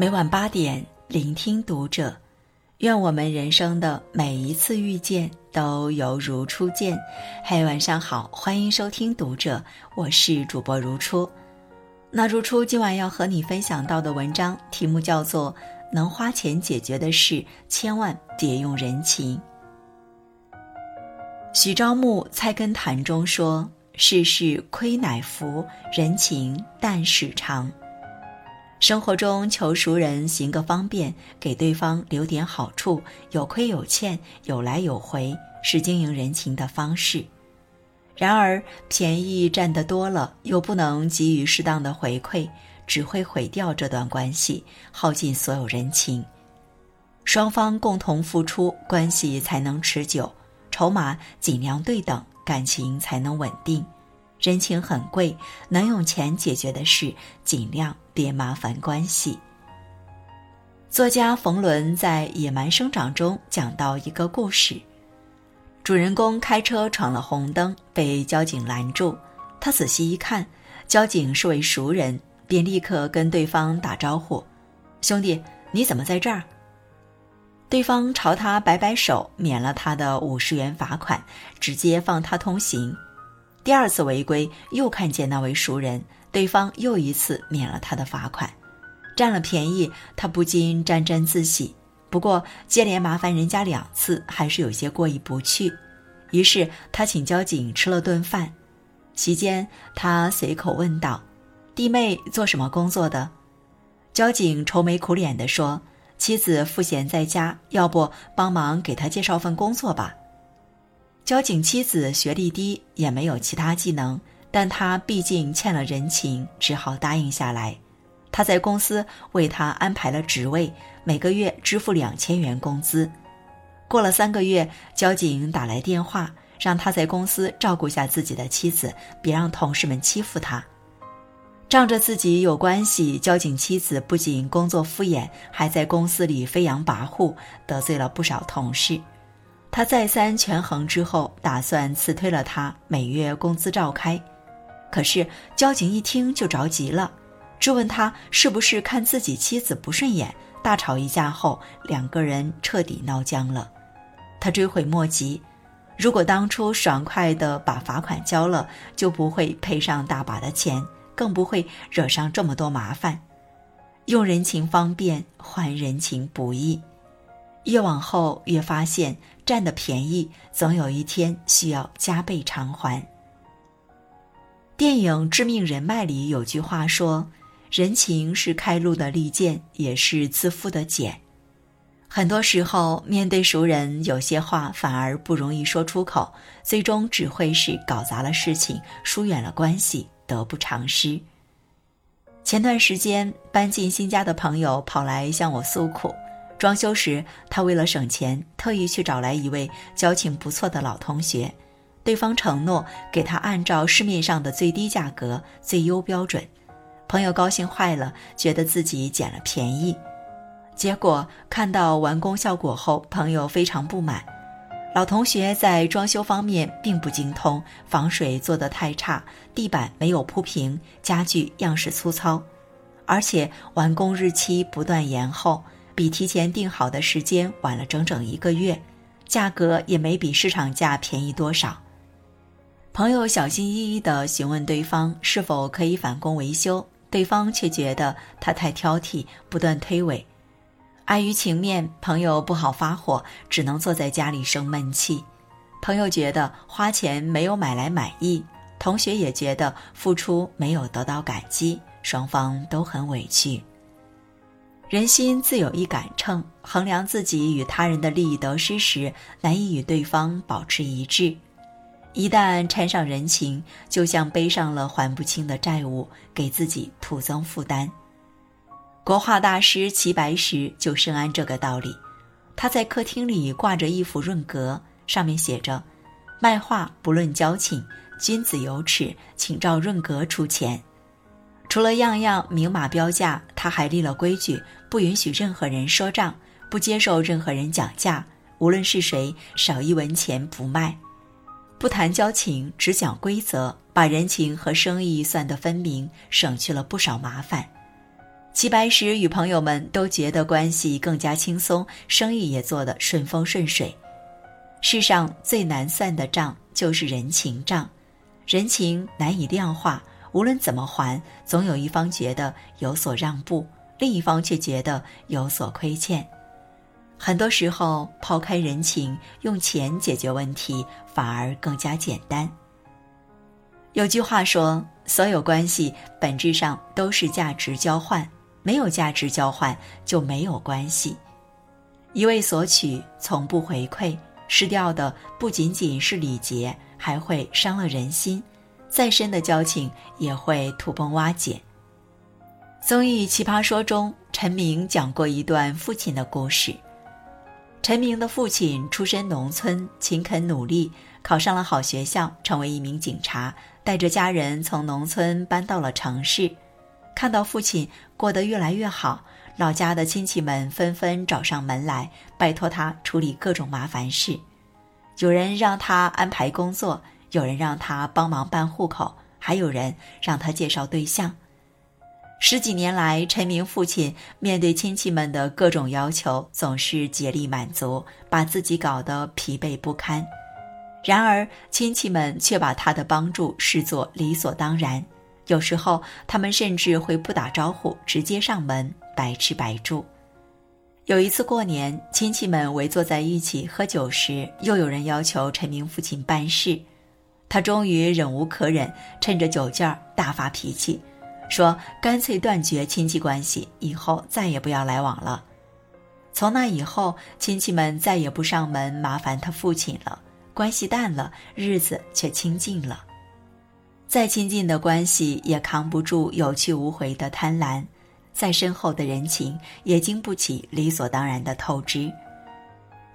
每晚八点，聆听读者。愿我们人生的每一次遇见都犹如初见。嘿，晚上好，欢迎收听读者，我是主播如初。那如初今晚要和你分享到的文章题目叫做《能花钱解决的事，千万别用人情》。许昭木《菜根谭》中说：“世事亏乃福，人情淡始长。”生活中求熟人行个方便，给对方留点好处，有亏有欠，有来有回，是经营人情的方式。然而，便宜占得多了，又不能给予适当的回馈，只会毁掉这段关系，耗尽所有人情。双方共同付出，关系才能持久；筹码尽量对等，感情才能稳定。人情很贵，能用钱解决的事，尽量别麻烦关系。作家冯仑在《野蛮生长》中讲到一个故事：主人公开车闯了红灯，被交警拦住。他仔细一看，交警是位熟人，便立刻跟对方打招呼：“兄弟，你怎么在这儿？”对方朝他摆摆手，免了他的五十元罚款，直接放他通行。第二次违规，又看见那位熟人，对方又一次免了他的罚款，占了便宜，他不禁沾沾自喜。不过接连麻烦人家两次，还是有些过意不去。于是他请交警吃了顿饭，席间他随口问道：“弟妹做什么工作的？”交警愁眉苦脸地说：“妻子赋闲在家，要不帮忙给他介绍份工作吧。”交警妻子学历低，也没有其他技能，但他毕竟欠了人情，只好答应下来。他在公司为他安排了职位，每个月支付两千元工资。过了三个月，交警打来电话，让他在公司照顾下自己的妻子，别让同事们欺负他。仗着自己有关系，交警妻子不仅工作敷衍，还在公司里飞扬跋扈，得罪了不少同事。他再三权衡之后，打算辞退了他，每月工资照开。可是交警一听就着急了，质问他是不是看自己妻子不顺眼。大吵一架后，两个人彻底闹僵了。他追悔莫及，如果当初爽快地把罚款交了，就不会赔上大把的钱，更不会惹上这么多麻烦。用人情方便，还人情不易。越往后越发现，占的便宜总有一天需要加倍偿还。电影《致命人脉》里有句话说：“人情是开路的利剑，也是自负的茧。”很多时候，面对熟人，有些话反而不容易说出口，最终只会是搞砸了事情，疏远了关系，得不偿失。前段时间搬进新家的朋友跑来向我诉苦。装修时，他为了省钱，特意去找来一位交情不错的老同学，对方承诺给他按照市面上的最低价格、最优标准。朋友高兴坏了，觉得自己捡了便宜。结果看到完工效果后，朋友非常不满。老同学在装修方面并不精通，防水做得太差，地板没有铺平，家具样式粗糙，而且完工日期不断延后。比提前定好的时间晚了整整一个月，价格也没比市场价便宜多少。朋友小心翼翼地询问对方是否可以返工维修，对方却觉得他太挑剔，不断推诿。碍于情面，朋友不好发火，只能坐在家里生闷气。朋友觉得花钱没有买来满意，同学也觉得付出没有得到感激，双方都很委屈。人心自有一杆秤，衡量自己与他人的利益得失时，难以与对方保持一致。一旦掺上人情，就像背上了还不清的债务，给自己徒增负担。国画大师齐白石就深谙这个道理。他在客厅里挂着一幅润格，上面写着：“卖画不论交情，君子有耻，请照润格出钱。”除了样样明码标价，他还立了规矩，不允许任何人赊账，不接受任何人讲价，无论是谁，少一文钱不卖。不谈交情，只讲规则，把人情和生意算得分明，省去了不少麻烦。齐白石与朋友们都觉得关系更加轻松，生意也做得顺风顺水。世上最难算的账就是人情账，人情难以量化，无论怎么还，总有一方觉得有所让步，另一方却觉得有所亏欠。很多时候，抛开人情，用钱解决问题，反而更加简单。有句话说：“所有关系本质上都是价值交换。”没有价值交换就没有关系，一味索取从不回馈，失掉的不仅仅是礼节，还会伤了人心，再深的交情也会土崩瓦解。综艺《奇葩说》中，陈明讲过一段父亲的故事。陈明的父亲出身农村，勤恳努力，考上了好学校，成为一名警察，带着家人从农村搬到了城市。看到父亲过得越来越好，老家的亲戚们纷纷找上门来，拜托他处理各种麻烦事。有人让他安排工作，有人让他帮忙办户口，还有人让他介绍对象。十几年来，陈明父亲面对亲戚们的各种要求，总是竭力满足，把自己搞得疲惫不堪。然而，亲戚们却把他的帮助视作理所当然。有时候，他们甚至会不打招呼，直接上门，白吃白住。有一次过年，亲戚们围坐在一起喝酒时，又有人要求陈明父亲办事，他终于忍无可忍，趁着酒劲儿大发脾气，说：“干脆断绝亲戚关系，以后再也不要来往了。”从那以后，亲戚们再也不上门麻烦他父亲了，关系淡了，日子却清静了。再亲近的关系也扛不住有去无回的贪婪，再深厚的人情也经不起理所当然的透支。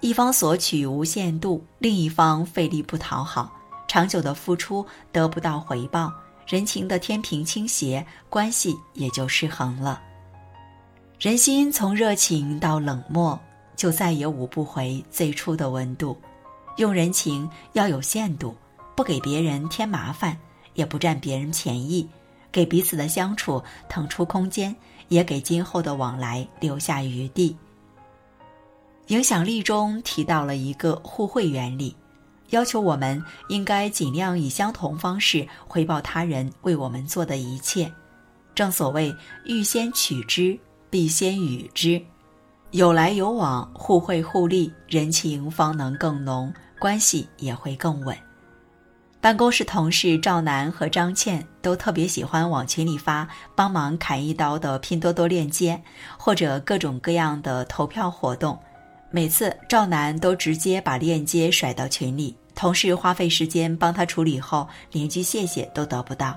一方索取无限度，另一方费力不讨好，长久的付出得不到回报，人情的天平倾斜，关系也就失衡了。人心从热情到冷漠，就再也捂不回最初的温度。用人情要有限度，不给别人添麻烦。也不占别人便宜，给彼此的相处腾出空间，也给今后的往来留下余地。影响力中提到了一个互惠原理，要求我们应该尽量以相同方式回报他人为我们做的一切。正所谓欲先取之，必先予之，有来有往，互惠互利，人情方能更浓，关系也会更稳。办公室同事赵楠和张倩都特别喜欢往群里发帮忙砍一刀的拼多多链接，或者各种各样的投票活动。每次赵楠都直接把链接甩到群里，同事花费时间帮他处理后，连句谢谢都得不到。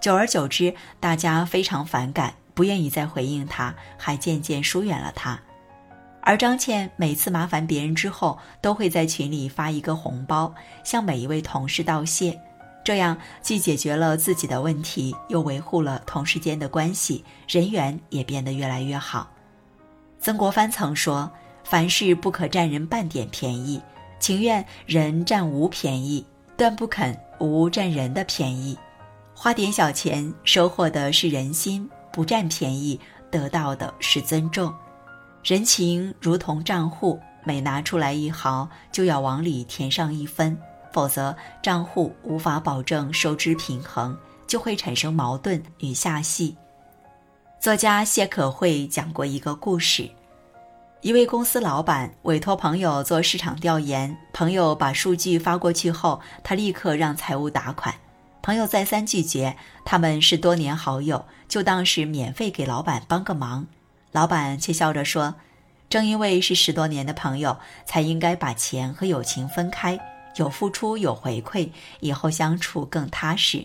久而久之，大家非常反感，不愿意再回应他，还渐渐疏远了他。而张倩每次麻烦别人之后，都会在群里发一个红包，向每一位同事道谢，这样既解决了自己的问题，又维护了同事间的关系，人缘也变得越来越好。曾国藩曾说：“凡事不可占人半点便宜，情愿人占无便宜，断不肯无占人的便宜。花点小钱，收获的是人心；不占便宜，得到的是尊重。”人情如同账户，每拿出来一毫，就要往里填上一分，否则账户无法保证收支平衡，就会产生矛盾与下戏。作家谢可慧讲过一个故事：一位公司老板委托朋友做市场调研，朋友把数据发过去后，他立刻让财务打款，朋友再三拒绝，他们是多年好友，就当是免费给老板帮个忙。老板却笑着说：“正因为是十多年的朋友，才应该把钱和友情分开，有付出有回馈，以后相处更踏实。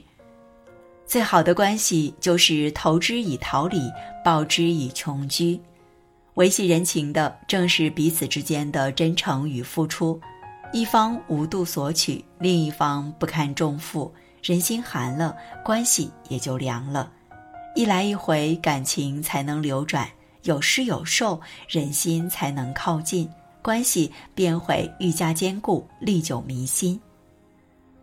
最好的关系就是投之以桃李，报之以琼琚。维系人情的正是彼此之间的真诚与付出。一方无度索取，另一方不堪重负，人心寒了，关系也就凉了。一来一回，感情才能流转。”有失有受，人心才能靠近，关系便会愈加坚固，历久弥新。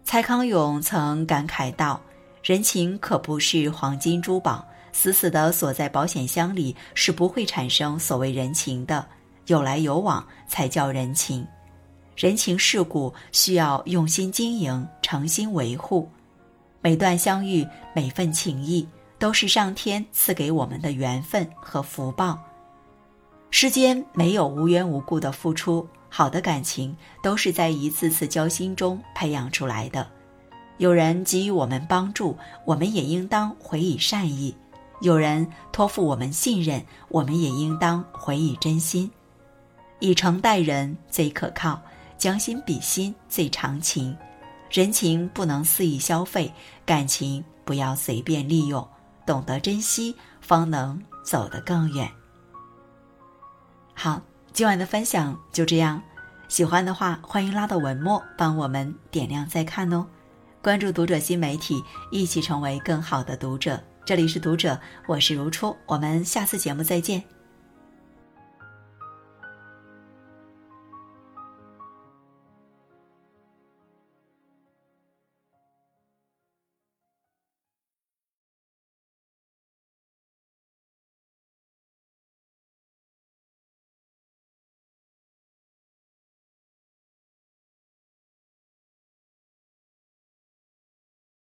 蔡康永曾感慨道：“人情可不是黄金珠宝，死死地锁在保险箱里，是不会产生所谓人情的。有来有往才叫人情，人情世故需要用心经营、诚心维护。每段相遇、每份情谊，都是上天赐给我们的缘分和福报。世间没有无缘无故的付出，好的感情都是在一次次交心中培养出来的。有人给予我们帮助，我们也应当回以善意；有人托付我们信任，我们也应当回以真心。以诚待人最可靠，将心比心最长情。人情不能肆意消费，感情不要随便利用，懂得珍惜，方能走得更远。好，今晚的分享就这样。喜欢的话，欢迎拉到文末帮我们点亮再看哦。关注读者新媒体，一起成为更好的读者。这里是读者，我是如初，我们下次节目再见。